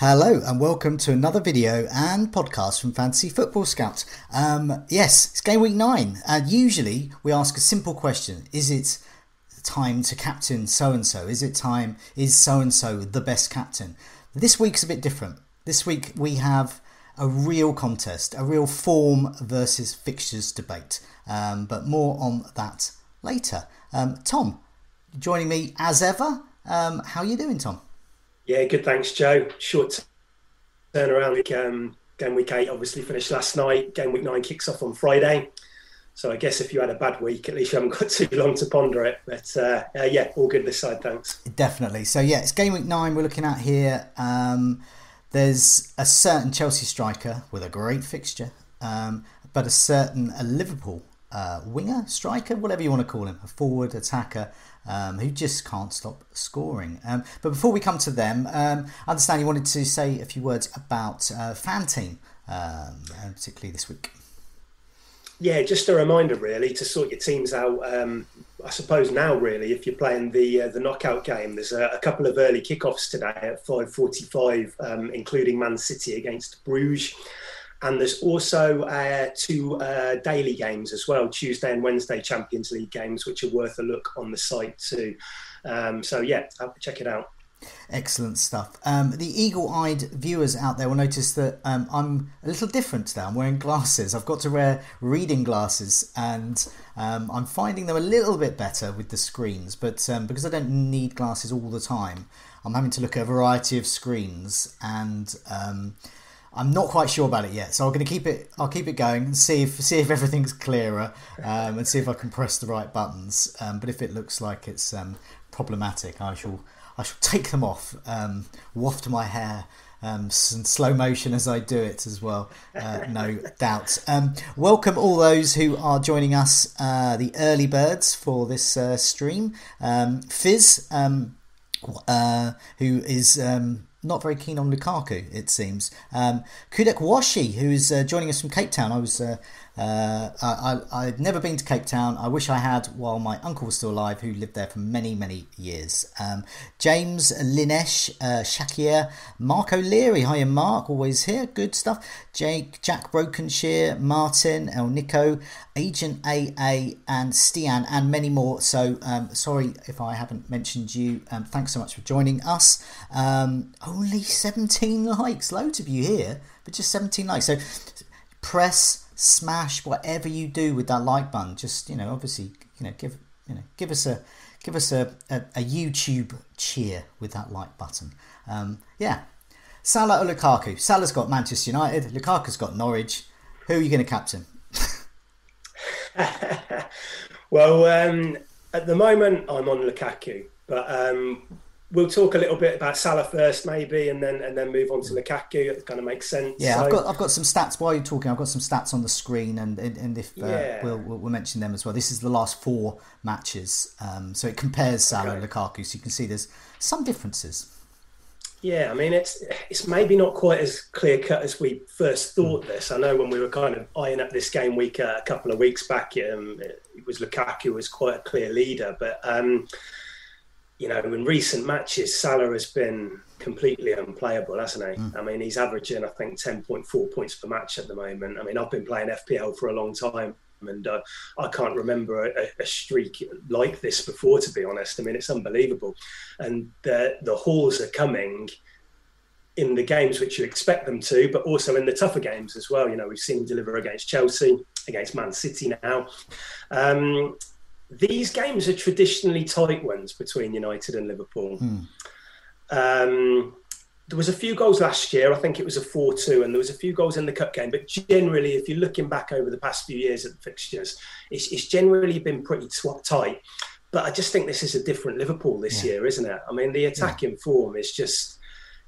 Hello and welcome to another video and podcast from Fantasy Football Scout. Um, yes, it's game week nine, and usually we ask a simple question: Is it time to captain so and so? Is it time? Is so and so the best captain? This week's a bit different. This week we have a real contest, a real form versus fixtures debate. Um, but more on that later. Um, Tom, joining me as ever. Um, how are you doing, Tom? Yeah, good. Thanks, Joe. Short turnaround. Um, game week eight obviously finished last night. Game week nine kicks off on Friday. So I guess if you had a bad week, at least you haven't got too long to ponder it. But uh, uh, yeah, all good this side. Thanks. Definitely. So yeah, it's game week nine we're looking at here. Um, there's a certain Chelsea striker with a great fixture, um, but a certain a Liverpool uh, winger, striker, whatever you want to call him, a forward attacker um, who just can't stop scoring. Um, but before we come to them, um, I understand you wanted to say a few words about uh, FanTeam, um, particularly this week. Yeah, just a reminder, really, to sort your teams out. Um, I suppose now, really, if you're playing the uh, the knockout game, there's a, a, couple of early kickoffs today at 5:45, um, including Man City against Bruges. And there's also uh, two uh, daily games as well, Tuesday and Wednesday Champions League games, which are worth a look on the site too. Um, so yeah, check it out. Excellent stuff. Um, the eagle-eyed viewers out there will notice that um, I'm a little different today. I'm wearing glasses. I've got to wear reading glasses, and um, I'm finding them a little bit better with the screens. But um, because I don't need glasses all the time, I'm having to look at a variety of screens, and um, I'm not quite sure about it yet, so I'm going to keep it. I'll keep it going and see if see if everything's clearer, um, and see if I can press the right buttons. Um, but if it looks like it's um, problematic, I shall I shall take them off, um, waft my hair. Um, slow motion as I do it as well, uh, no doubt. Um, welcome all those who are joining us, uh, the early birds for this uh, stream. Fizz, uh, who is not very keen on Lukaku, it seems. Um, Kudek Washi, who's uh, joining us from Cape Town. I was uh, uh, I, I, would never been to Cape Town. I wish I had while my uncle was still alive, who lived there for many, many years. Um, James Linesh, uh, Shakir, Mark O'Leary. Hiya, Mark, always here. Good stuff. Jake, Jack Brokenshire, Martin, El Nico, Agent AA, and Stian, and many more. So, um, sorry if I haven't mentioned you. Um, thanks so much for joining us. Um, only 17 likes. Loads of you here, but just 17 likes. So, press smash whatever you do with that like button. Just you know, obviously, you know, give you know, give us a give us a, a, a YouTube cheer with that like button. Um, yeah, Salah or Lukaku? Salah's got Manchester United. Lukaku's got Norwich. Who are you going to captain? well, um, at the moment, I'm on Lukaku, but um, we'll talk a little bit about Salah first, maybe, and then and then move on to Lukaku. It kind of makes sense. Yeah, so, I've got I've got some stats while you're talking. I've got some stats on the screen, and and if uh, yeah. we'll, we'll, we'll mention them as well. This is the last four matches, um, so it compares Salah okay. and Lukaku, so you can see there's some differences. Yeah, I mean it's it's maybe not quite as clear cut as we first thought. This I know when we were kind of eyeing up this game week uh, a couple of weeks back, um, it was Lukaku was quite a clear leader, but. Um, you know, in recent matches, Salah has been completely unplayable, hasn't he? Mm. I mean, he's averaging, I think, 10.4 points per match at the moment. I mean, I've been playing FPL for a long time. and uh, I can't remember a, a, streak like this before. To be honest, I mean it's unbelievable, and the the hauls are coming in the games which you expect them to, but also in the tougher games as well. You know, we've seen him deliver against Chelsea, against Man City now. Um, these games are traditionally tight ones between United and Liverpool. Hmm. Um, there was a few goals last year. I think it was a 4 2, and there was a few goals in the cup game. But generally, if you're looking back over the past few years at the fixtures, it's, it's generally been pretty tight. But I just think this is a different Liverpool this yeah. year, isn't it? I mean, the attacking yeah. form is just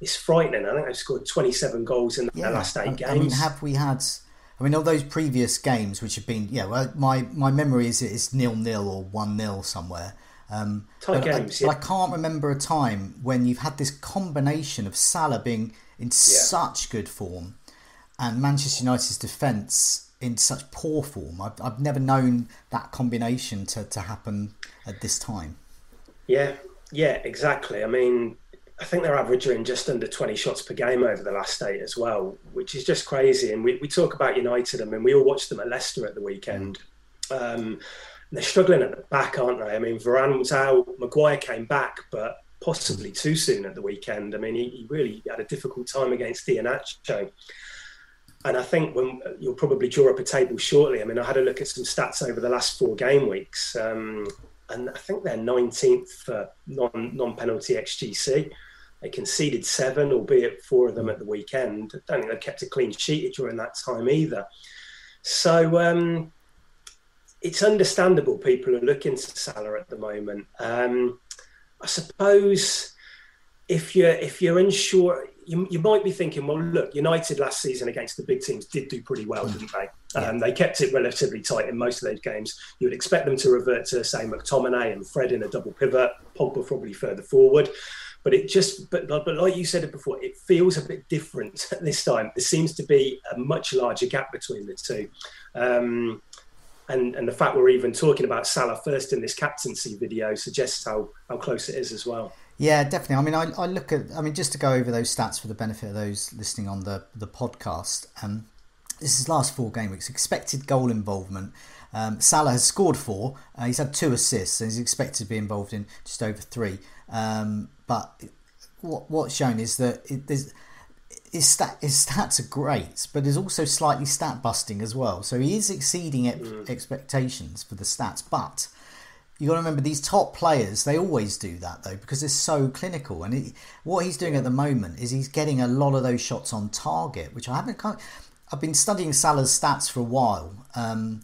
it's frightening. I think they've scored 27 goals in yeah. the last eight games. I mean, have we had? I mean, all those previous games, which have been, yeah, well, my my memory is it's nil nil or one nil somewhere. Um, but, games, I, yeah. but I can't remember a time when you've had this combination of Salah being in yeah. such good form and Manchester United's defence in such poor form. I've, I've never known that combination to, to happen at this time. Yeah, yeah, exactly. I mean, I think they're averaging just under 20 shots per game over the last eight as well, which is just crazy. And we, we talk about United. I mean, we all watched them at Leicester at the weekend. Um, they're struggling at the back, aren't they? I mean, Varane was out, Maguire came back, but possibly too soon at the weekend. I mean, he, he really had a difficult time against Iheanacho. And I think when you'll probably draw up a table shortly. I mean, I had a look at some stats over the last four game weeks, um, and I think they're 19th for non non penalty XGC. They conceded seven, albeit four of them at the weekend. I don't think they kept a clean sheet during that time either. So um, it's understandable people are looking to Salah at the moment. Um, I suppose if you're if you're unsure, you, you might be thinking, well, look, United last season against the big teams did do pretty well, didn't they? Um, they kept it relatively tight in most of those games. You would expect them to revert to say McTominay and Fred in a double pivot, Pogba probably further forward. But it just, but, but like you said it before, it feels a bit different this time. There seems to be a much larger gap between the two. Um, and and the fact we're even talking about Salah first in this captaincy video suggests how how close it is as well. Yeah, definitely. I mean, I, I look at, I mean, just to go over those stats for the benefit of those listening on the the podcast. Um, this is last four game weeks. Expected goal involvement. Um, Salah has scored four. Uh, he's had two assists, and he's expected to be involved in just over three. Um, but what what's shown is that it, there's his, stat, his stats are great, but there's also slightly stat busting as well. So he is exceeding mm. expectations for the stats. But you got to remember these top players; they always do that though because they're so clinical. And it, what he's doing at the moment is he's getting a lot of those shots on target, which I haven't. I've been studying Salah's stats for a while um,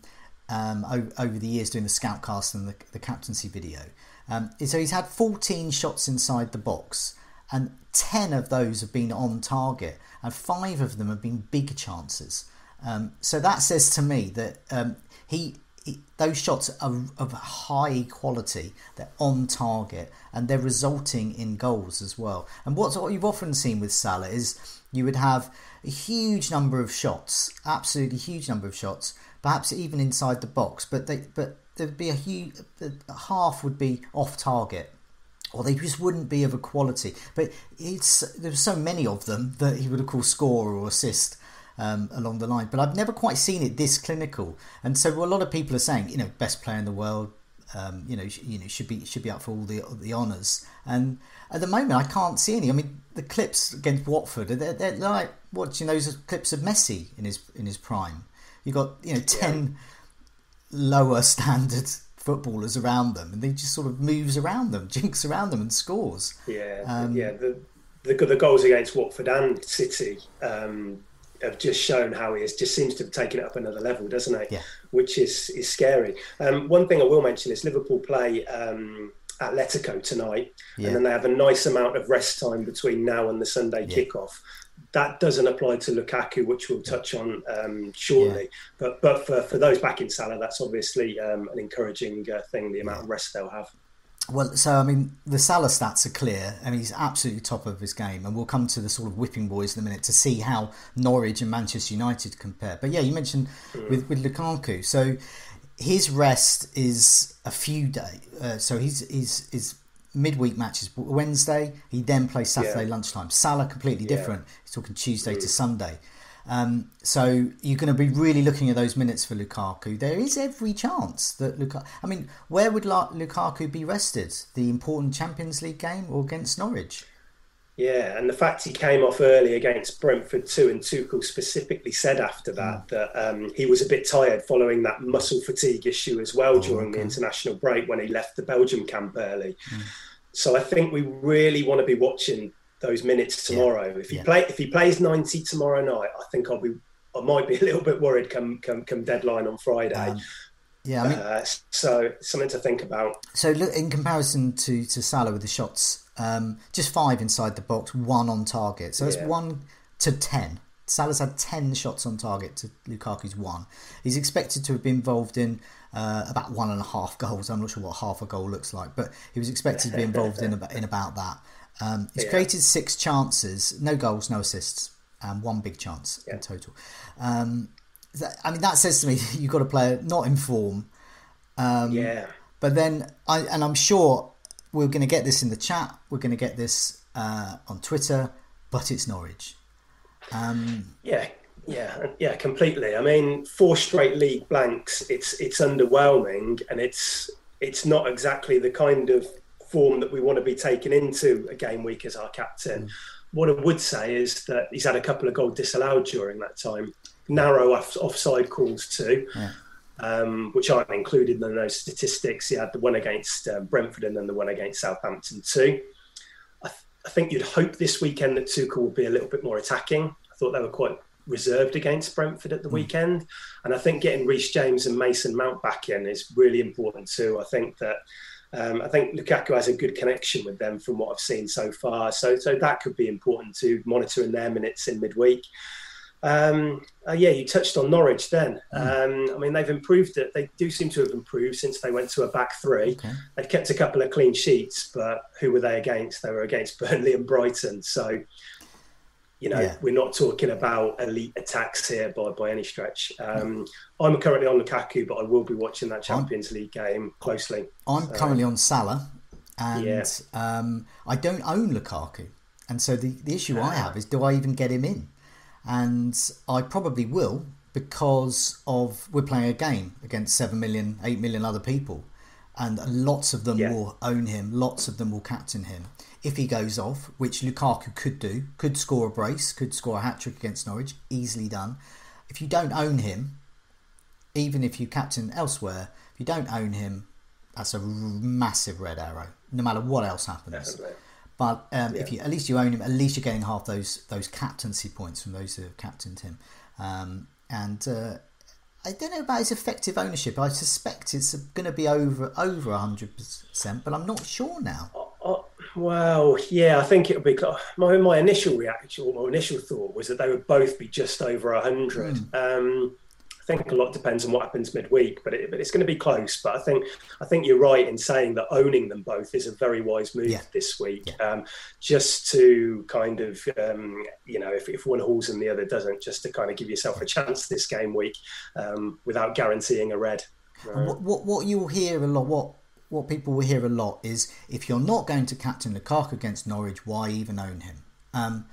um, over the years, doing the scoutcast and the, the captaincy video. Um, so he's had 14 shots inside the box and 10 of those have been on target, and five of them have been big chances. Um, so that says to me that um, he, he, those shots are of high quality, they're on target, and they're resulting in goals as well. And what's what you've often seen with Salah is you would have a huge number of shots, absolutely huge number of shots, perhaps even inside the box, but they but there'd be a huge half would be off target or they just wouldn't be of a quality. But it's there so many of them that he would of course score or assist um, along the line. But I've never quite seen it this clinical. And so a lot of people are saying, you know, best player in the world. Um, you know, you know, should be should be up for all the the honours. And at the moment, I can't see any. I mean, the clips against Watford, they're, they're like watching those clips of Messi in his in his prime. You got you know ten yeah. lower standard footballers around them, and he just sort of moves around them, jinks around them, and scores. Yeah, um, yeah. The, the, the goals against Watford and City um, have just shown how he has just seems to have taken it up another level, doesn't it? Yeah. Which is is scary. Um, one thing I will mention is Liverpool play. Um, Atletico tonight, yeah. and then they have a nice amount of rest time between now and the Sunday yeah. kickoff that doesn't apply to Lukaku, which we'll touch on um, shortly. Yeah. But but for, for those back in Salah, that's obviously um, an encouraging uh, thing. The amount yeah. of rest they'll have. Well, so I mean, the Salah stats are clear. I mean, he's absolutely top of his game, and we'll come to the sort of whipping boys in a minute to see how Norwich and Manchester United compare. But yeah, you mentioned mm. with with Lukaku, so his rest is a few days. Uh, so he's he's is midweek matches Wednesday. He then plays Saturday yeah. lunchtime. Salah completely different. Talking Tuesday mm. to Sunday. Um, so you're going to be really looking at those minutes for Lukaku. There is every chance that Lukaku. I mean, where would Lukaku be rested? The important Champions League game or against Norwich? Yeah, and the fact he came off early against Brentford too, and Tuchel specifically said after that mm. that um, he was a bit tired following that muscle fatigue issue as well oh, during okay. the international break when he left the Belgium camp early. Mm. So I think we really want to be watching those minutes tomorrow. Yeah. If he yeah. play if he plays ninety tomorrow night, I think I'll be I might be a little bit worried come come, come deadline on Friday. Um, yeah, I mean, uh, so something to think about. So, look, in comparison to to Salah with the shots, um, just five inside the box, one on target. So it's yeah. one to ten. Salah's had ten shots on target to Lukaku's one. He's expected to have been involved in uh, about one and a half goals. I'm not sure what half a goal looks like, but he was expected to be involved in about in about that. Um, he's yeah. created six chances, no goals, no assists, and one big chance yeah. in total. Um, I mean, that says to me you've got a player not in form. Um, yeah. But then, I and I'm sure we're going to get this in the chat. We're going to get this uh, on Twitter, but it's Norwich. Um, yeah, yeah, yeah, completely. I mean, four straight league blanks. It's it's underwhelming, and it's it's not exactly the kind of form that we want to be taken into a game week as our captain. Mm. What I would say is that he's had a couple of goals disallowed during that time narrow off, offside calls too, yeah. um, which aren't included in those statistics. He had the one against um, Brentford and then the one against Southampton too. I, th- I, think you'd hope this weekend that Tuchel will be a little bit more attacking. I thought they were quite reserved against Brentford at the mm. weekend, and I think getting Reece James and Mason Mount back in is really important too. I think that. Um, I think Lukaku has a good connection with them from what I've seen so far. So, so that could be important to monitor monitoring their minutes in midweek. Um, uh, yeah, you touched on Norwich then. Mm. Um, I mean, they've improved it. They do seem to have improved since they went to a back three. Okay. They've kept a couple of clean sheets, but who were they against? They were against Burnley and Brighton. So, you know, yeah. we're not talking about elite attacks here by, by any stretch. Um, I'm currently on Lukaku, but I will be watching that Champions I'm, League game closely. I'm so. currently on Salah, and yeah. um, I don't own Lukaku. And so the, the issue I have is do I even get him in? and I probably will because of we're playing a game against 7 million, 8 million other people, and lots of them yeah. will own him, lots of them will captain him. If he goes off, which Lukaku could do, could score a brace, could score a hat trick against Norwich, easily done. If you don't own him, even if you captain elsewhere, if you don't own him, that's a massive red arrow, no matter what else happens. Definitely. But um, yeah. if you at least you own him, at least you're getting half those those captaincy points from those who have captained him. Um, and uh, I don't know about his effective ownership. I suspect it's going to be over over hundred percent, but I'm not sure now. Well, yeah, I think it'll be. My my initial reaction, or my initial thought was that they would both be just over hundred. Mm. Um, I think a lot depends on what happens midweek, but, it, but it's going to be close. But I think I think you're right in saying that owning them both is a very wise move yeah. this week, yeah. um, just to kind of um, you know if, if one hauls and the other doesn't, just to kind of give yourself a chance this game week um, without guaranteeing a red. What, what, what you'll hear a lot, what what people will hear a lot is if you're not going to captain Lukaku against Norwich, why even own him? Um,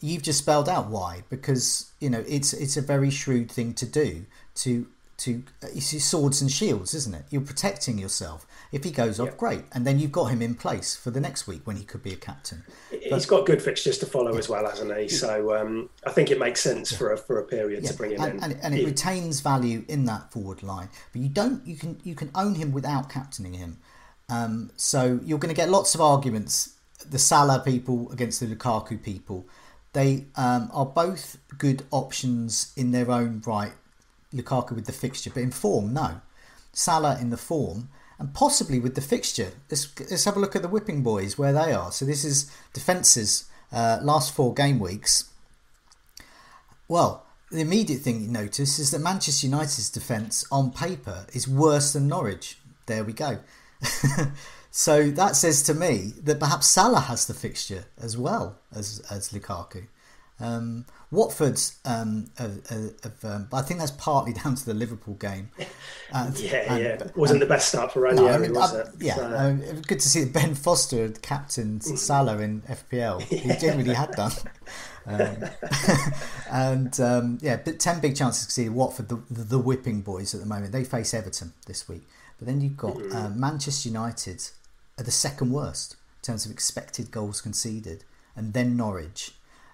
you've just spelled out why because you know it's it's a very shrewd thing to do to to it's swords and shields isn't it? You're protecting yourself. If he goes off great. And then you've got him in place for the next week when he could be a captain. He's got good fixtures to follow yeah. as well hasn't he? So um, i think it makes sense yeah. for a for a period to bring him and, in. and, and it retains value in that forward line. But you don't you can you can own him without captaining him. Um, so you're going to get lots of arguments. The Salah people against the Lukaku people. They um, are both good options in their own right. Lukaku with the fixture, but in form, no. Salah in the form, and possibly with the fixture. Let's, let's have a look at the Whipping Boys where they are. So this is defences uh, last four game weeks. Well, the immediate thing you notice is that Manchester United's defence on paper is worse than Norwich. There we go. So that says to me that perhaps Salah has the fixture as well as as Lukaku. Um, Watford's, um, um, I think that's partly down to the Liverpool game. And, yeah, and, yeah, wasn't the best start for Ranieri, no, I mean, was I, it? Yeah, so. um, it was good to see that Ben Foster had captained Salah in FPL. He generally had done. Um, and um, yeah, but ten big chances to see Watford, the, the, the whipping boys at the moment. They face Everton this week, but then you've got uh, Manchester United are the second worst in terms of expected goals conceded, and then Norwich.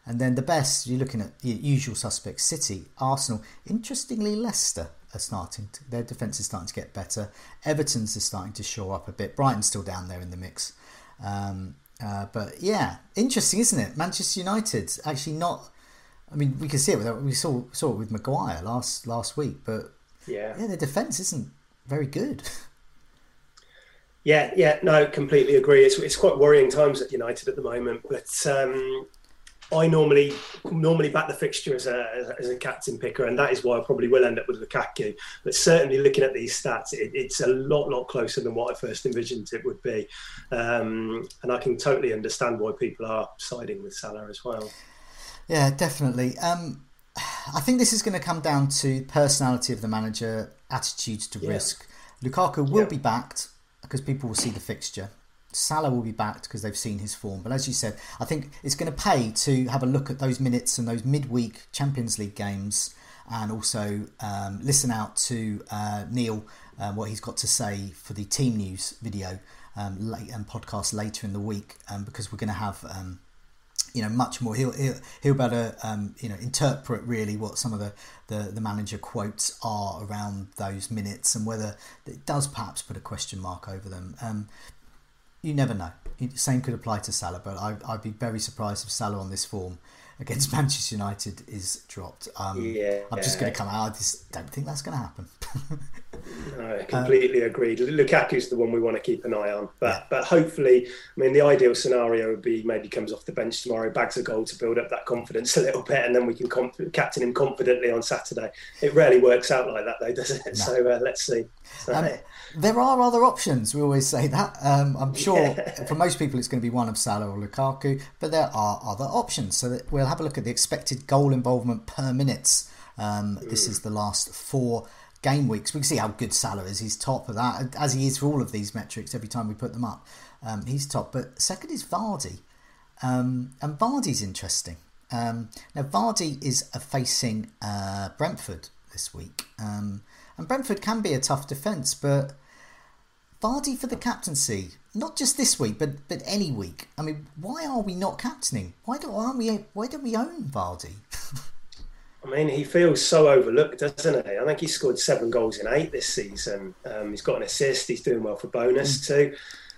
And then the best, you're looking at the usual suspects City, Arsenal. Interestingly, Leicester are starting to, their defence is starting to get better. Everton's is starting to shore up a bit. Brighton's still down there in the mix. Um, uh, but yeah, interesting, isn't it? Manchester United actually not. I mean, we can see it. With, we saw saw it with Maguire last last week, but yeah, yeah, their defence isn't very good. Yeah, yeah, no, completely agree. It's it's quite worrying times at United at the moment, but um, I normally normally back the fixture as a as a captain picker, and that is why I probably will end up with Lukaku. But certainly, looking at these stats, it, it's a lot lot closer than what I first envisioned it would be, um, and I can totally understand why people are siding with Salah as well. Yeah, definitely. Um, I think this is going to come down to personality of the manager, attitudes to yeah. risk. Lukaku will yeah. be backed because people will see the fixture. Salah will be backed because they've seen his form. But as you said, I think it's going to pay to have a look at those minutes and those midweek Champions League games and also um, listen out to uh, Neil, uh, what he's got to say for the team news video um, late, and podcast later in the week um, because we're going to have. Um, you know, much more. He'll he'll, he'll better um, you know interpret really what some of the, the, the manager quotes are around those minutes and whether it does perhaps put a question mark over them. You never know. Same could apply to Salah, but I, would be very surprised if Salah on this form against Manchester United is dropped. Um, yeah, I'm just going to come out. I just don't think that's going to happen. no, completely um, agreed. Lukaku's the one we want to keep an eye on, but yeah. but hopefully, I mean, the ideal scenario would be maybe comes off the bench tomorrow, bags a goal to build up that confidence a little bit, and then we can comp- captain him confidently on Saturday. It rarely works out like that, though, does it? No. So uh, let's see. So, um, there are other options. We always say that. Um, I'm sure yeah. for most people it's going to be one of Salah or Lukaku, but there are other options. So we'll have a look at the expected goal involvement per minutes. Um, mm. This is the last four game weeks. We can see how good Salah is. He's top of that, as he is for all of these metrics every time we put them up. Um, he's top. But second is Vardy. Um, and Vardy's interesting. Um, now, Vardy is facing uh, Brentford this week. Um, and Brentford can be a tough defence, but Vardy for the captaincy, not just this week, but but any week. I mean, why are we not captaining? Why do aren't we? Why don't we own Vardy? I mean, he feels so overlooked, doesn't he? I think he scored seven goals in eight this season. Um, he's got an assist. He's doing well for bonus mm. too.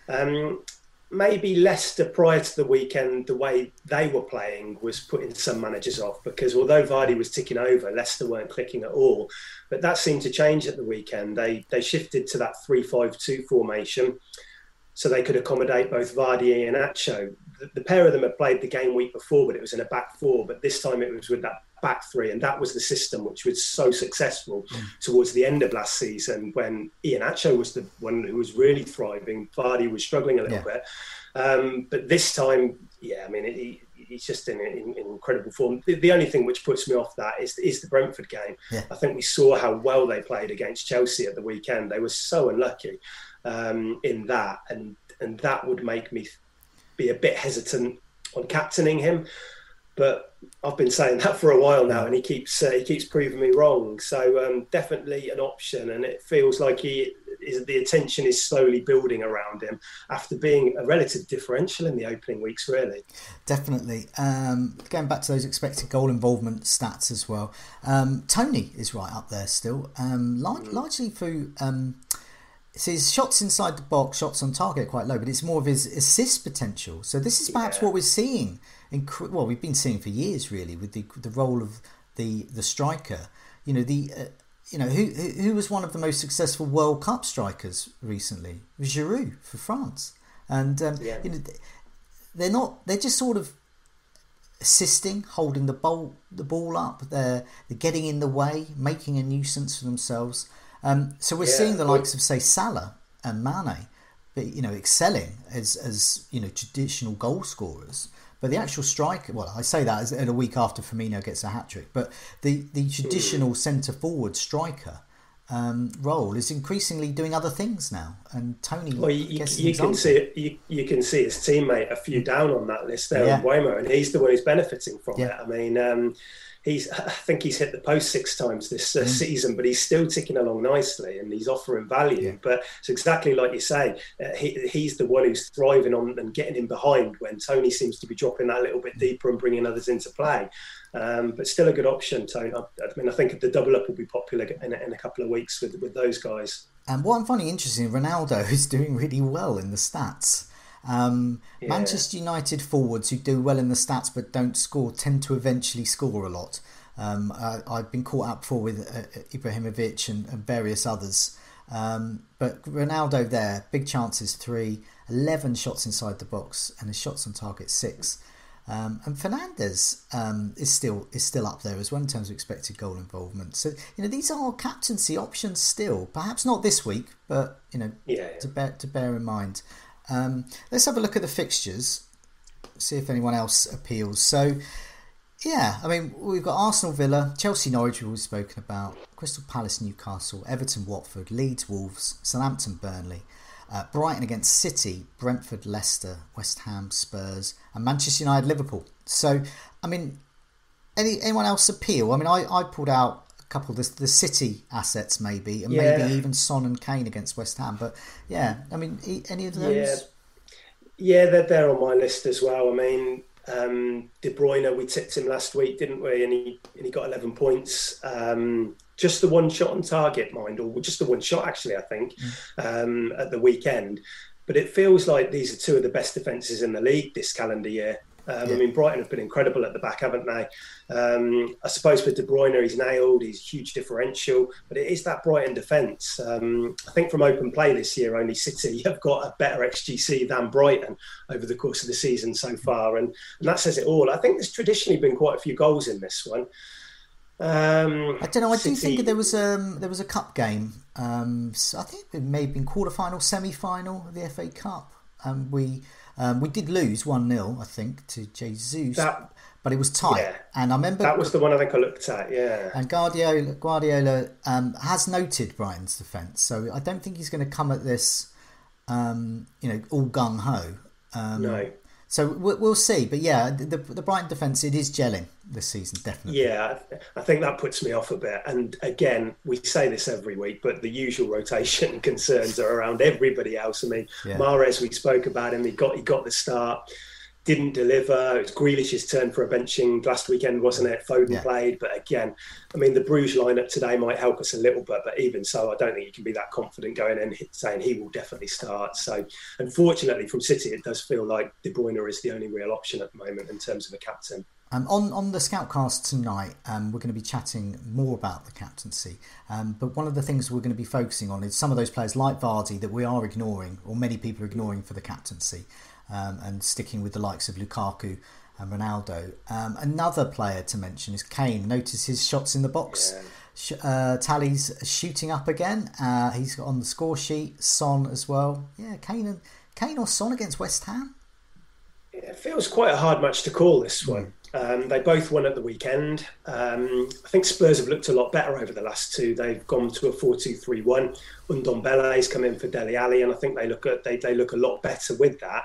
Um, maybe Leicester prior to the weekend, the way they were playing was putting some managers off because although Vardy was ticking over, Leicester weren't clicking at all. But that seemed to change at the weekend. They they shifted to that three-five-two formation so they could accommodate both Vardy and. The, the pair of them had played the game week before, but it was in a back four. But this time it was with that back three, and that was the system which was so successful mm. towards the end of last season when Iheanacho was the one who was really thriving. Vardy was struggling a little yeah. bit, um, but this time, yeah, I mean, he, he's just in, in, in incredible form. The, the, only thing which puts me off that is is the Brentford game. Yeah. I think we saw how well they played against Chelsea at the weekend. They were so unlucky um, in that, and and that would make me be a bit hesitant on captaining him but I've been saying that for a while now, and he keeps uh, he keeps proving me wrong. So um, definitely an option, and it feels like he is the attention is slowly building around him after being a relative differential in the opening weeks. Really, definitely. Um, going back to those expected goal involvement stats as well, um, Toney is right up there still, um, mm. largely through. Um, so his shots inside the box, shots on target, quite low, but it's more of his assist potential. So this is perhaps yeah. what we're seeing inc- well, we've been seeing for years really with the the role of the the striker. You know the. Uh, you know who who was one of the most successful World Cup strikers recently? Giroud for France, and um, yeah. you know they're not they're just sort of assisting, holding the ball the ball up. They're they're getting in the way, making a nuisance for themselves. Um, so we're yeah. seeing the likes of say Salah and Mane, but you know excelling as as you know traditional goal scorers. But the actual striker, well, I say that as a week after Firmino gets a hat trick, but the, the traditional centre forward striker um, role is increasingly doing other things now. And Toney, well, you, you, you can see you, you, can see his teammate a few down on that list there, yeah. Mbeumo, and he's the one who's benefiting from yeah. it. I mean. Um, he's I think he's hit the post six times this uh, mm. season, but he's still ticking along nicely and he's offering value. Yeah. But it's exactly like you say, uh, he, he's the one who's thriving on and getting in behind when Toney seems to be dropping that little bit deeper and bringing others into play. Um, but still a good option, Toney. I, I, mean, I think the double up will be popular in, in a couple of weeks with with those guys. And what I'm finding interesting, Ronaldo is doing really well in the stats. Um, yeah. Manchester United forwards who do well in the stats but don't score tend to eventually score a lot. Um, I, have been caught up before with uh, Ibrahimovic and, and, various others. Um, but Ronaldo there, big chances three, 11 shots inside the box, and his shots on target six. Um, and Fernandes um, is still is still up there as well in terms of expected goal involvement. So you know these are captaincy options still. Perhaps not this week, but you know yeah, yeah. to bear to bear in mind. Um, let's have a look at the fixtures, see if anyone else appeals. So, yeah, I mean, we've got Arsenal Villa, Chelsea Norwich, we've spoken about, Crystal Palace Newcastle, Everton Watford, Leeds Wolves, Southampton Burnley, uh, Brighton against City, Brentford Leicester, West Ham Spurs, and Manchester United Liverpool. So, I mean, any anyone else appeal? I mean, I, I pulled out couple of the, the City assets maybe, and yeah. maybe even Son and Kane against West Ham. But yeah, I mean, any of those? Yeah, yeah they're, they're on my list as well. I mean, um, De Bruyne, we tipped him last week, didn't we? And he and he got eleven points. Um, just the one shot on target, mind, or just the one shot actually, I think, mm. um, at the weekend. But it feels like these are two of the best defences in the league this calendar year. Um, yeah. I mean, Brighton have been incredible at the back, haven't they? Um, I suppose for De Bruyne, he's nailed, he's huge differential, but it is that Brighton defence. Um, I think from open play this year, only City have got a better XGC than Brighton over the course of the season so far, and, and that says it all. I think there's traditionally been quite a few goals in this one. Um, I don't know. I City... do think there was um, there was a cup game. Um, so I think it may have been quarter final, semi final of the FA Cup. Um, we um, we did lose 1 0, I think, to Jesus. That, but it was tight. Yeah, and I remember. That was the one I think I looked at, yeah. And Guardiola, Guardiola um, has noted Brighton's defence. So I don't think he's going to come at this, um, you know, all gung ho. Um, no. So we'll see. But yeah, the, the Brighton defence, it is gelling this season, definitely. Yeah, I think that puts me off a bit. And again, we say this every week, but the usual rotation concerns are around everybody else. I mean, yeah. Mahrez, we spoke about him. He got he got the start didn't deliver. It's Grealish's turn for a benching last weekend, wasn't it? Foden yeah. played, but again, I mean, the Bruges lineup today might help us a little bit, but even so, I don't think you can be that confident going in saying he will definitely start. So, unfortunately, from City, it does feel like De Bruyne is the only real option at the moment in terms of a captain. Um, on on the Scoutcast tonight, um, we're going to be chatting more about the captaincy. Um, but one of the things we're going to be focusing on is some of those players like Vardy that we are ignoring, or many people are ignoring for the captaincy um, and sticking with the likes of Lukaku and Ronaldo. Um, another player to mention is Kane. Notice his shots in the box. Yeah. Uh, tally's shooting up again. Uh, he's got on the score sheet. Son as well. Yeah, Kane and Kane or Son against West Ham. It feels quite a hard match to call this one. Um, they both won at the weekend. Um, I think Spurs have looked a lot better over the last two. They've gone to a 4-2-3-1. Ndombele's come in for Dele Alli, and I think they look at they, they look a lot better with that.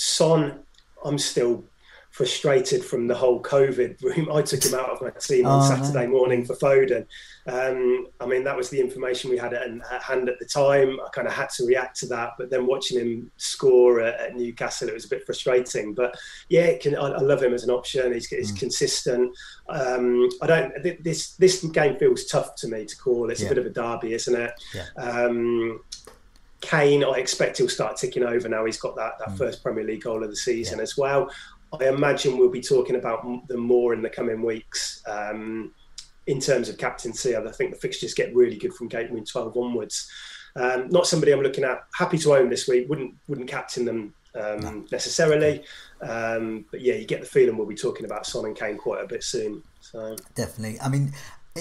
Son, I'm still frustrated from the whole COVID room. I took him out of my team on oh, Saturday morning for Foden. Um, I mean, that was the information we had at, at, hand at the time. I kind of had to react to that, but then watching him score at, at Newcastle, it was a bit frustrating. But yeah, can, I, I, love him as an option. He's, he's mm. consistent. Um, I don't. This this game feels tough to me to call. It's yeah. a bit of a derby, isn't it? Yeah. Um, Kane, I expect he'll start ticking over now. He's got that, that mm. first Premier League goal of the season yeah. as well. I imagine we'll be talking about them more in the coming weeks. Um, in terms of captaincy, I think the fixtures get really good from game week 12 onwards. Um, not somebody I'm looking at. Happy to own this week. Wouldn't wouldn't captain them um, no. necessarily, um, but yeah, you get the feeling we'll be talking about Son and Kane quite a bit soon. So definitely. I mean,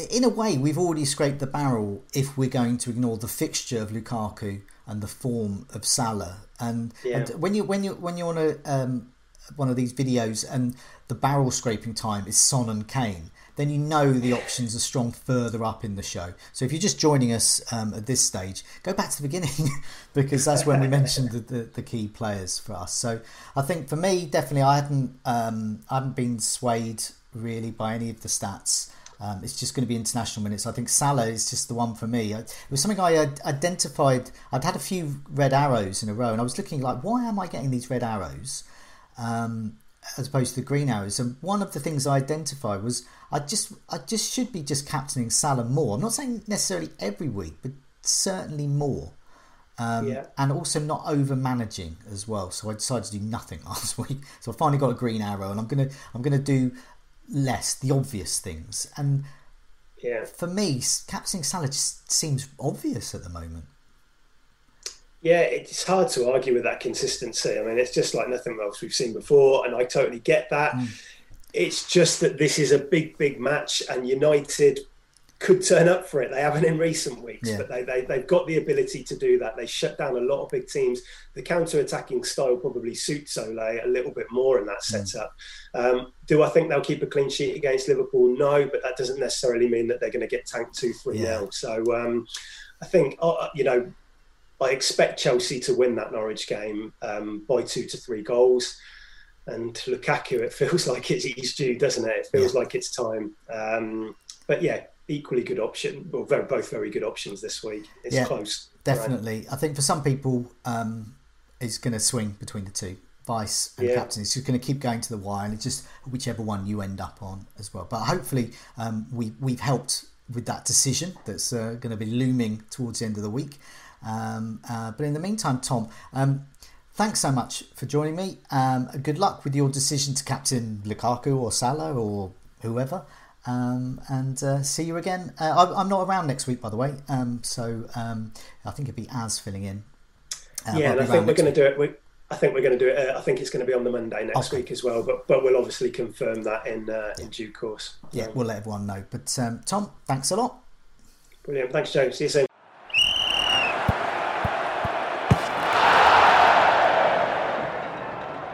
in a way, we've already scraped the barrel if we're going to ignore the fixture of Lukaku and the form of Salah. And, yeah. and when you when you when you're on a um, one of these videos and the barrel scraping time is Son and Kane, then you know the options are strong further up in the show. So if you're just joining us um, at this stage, go back to the beginning because that's when we mentioned the, the, the, key players for us. So I think for me, definitely, I hadn't um, I hadn't been swayed really by any of the stats. Um, it's just going to be international minutes. I think Salah is just the one for me. It was something I had identified. I'd had a few red arrows in a row, and I was looking like, why am I getting these red arrows? Um, as opposed to the green arrows. And one of the things I identified was I just I just should be just captaining Salah more. I'm not saying necessarily every week, but certainly more. Um, yeah. And also not over managing as well. So I decided to do nothing last week. So I finally got a green arrow, and I'm gonna I'm gonna do less the obvious things. And yeah, for me, captaining Salah just seems obvious at the moment. Yeah, it's hard to argue with that consistency. I mean, it's just like nothing else we've seen before, and I totally get that. Mm. It's just that this is a big, big match, and United could turn up for it. They haven't in recent weeks, yeah. but they, they, they've got the ability to do that. They shut down a lot of big teams. The counter attacking style probably suits Ole a little bit more in that mm. setup. Mm. Um, do I think they'll keep a clean sheet against Liverpool? No, but that doesn't necessarily mean that they're going to get tanked 2 3 0. So um, I think, uh, you know, I expect Chelsea to win that Norwich game um, by two to three goals. And Lukaku, it feels like it's he's due, doesn't it? It feels yeah. like it's time. Um, but yeah, equally good option. Well, very, both very good options this week. It's yeah, close. Definitely. Right? I think for some people, um, it's going to swing between the two. Vice and yeah. captain. It's just going to keep going to the wire, and it's just whichever one you end up on as well. But hopefully, um, we we've helped with that decision that's uh, going to be looming towards the end of the week. Um, uh, but in the meantime, Tom, um, thanks so much for joining me. Um, good luck with your decision to captain Lukaku or Salah or whoever. Um, and uh, see you again. Uh, I, am not around next week, by the way. Um, so um, I think it'd be As filling in. Uh, yeah, and I think we're going to do it. We, I think we're going to do it. Uh, I think it's going to be on the Monday next okay. week as well. But but we'll obviously confirm that in uh, yeah. in due course. Yeah, we'll let everyone know. But Tom, thanks a lot. Brilliant. Thanks, Joe. See you soon.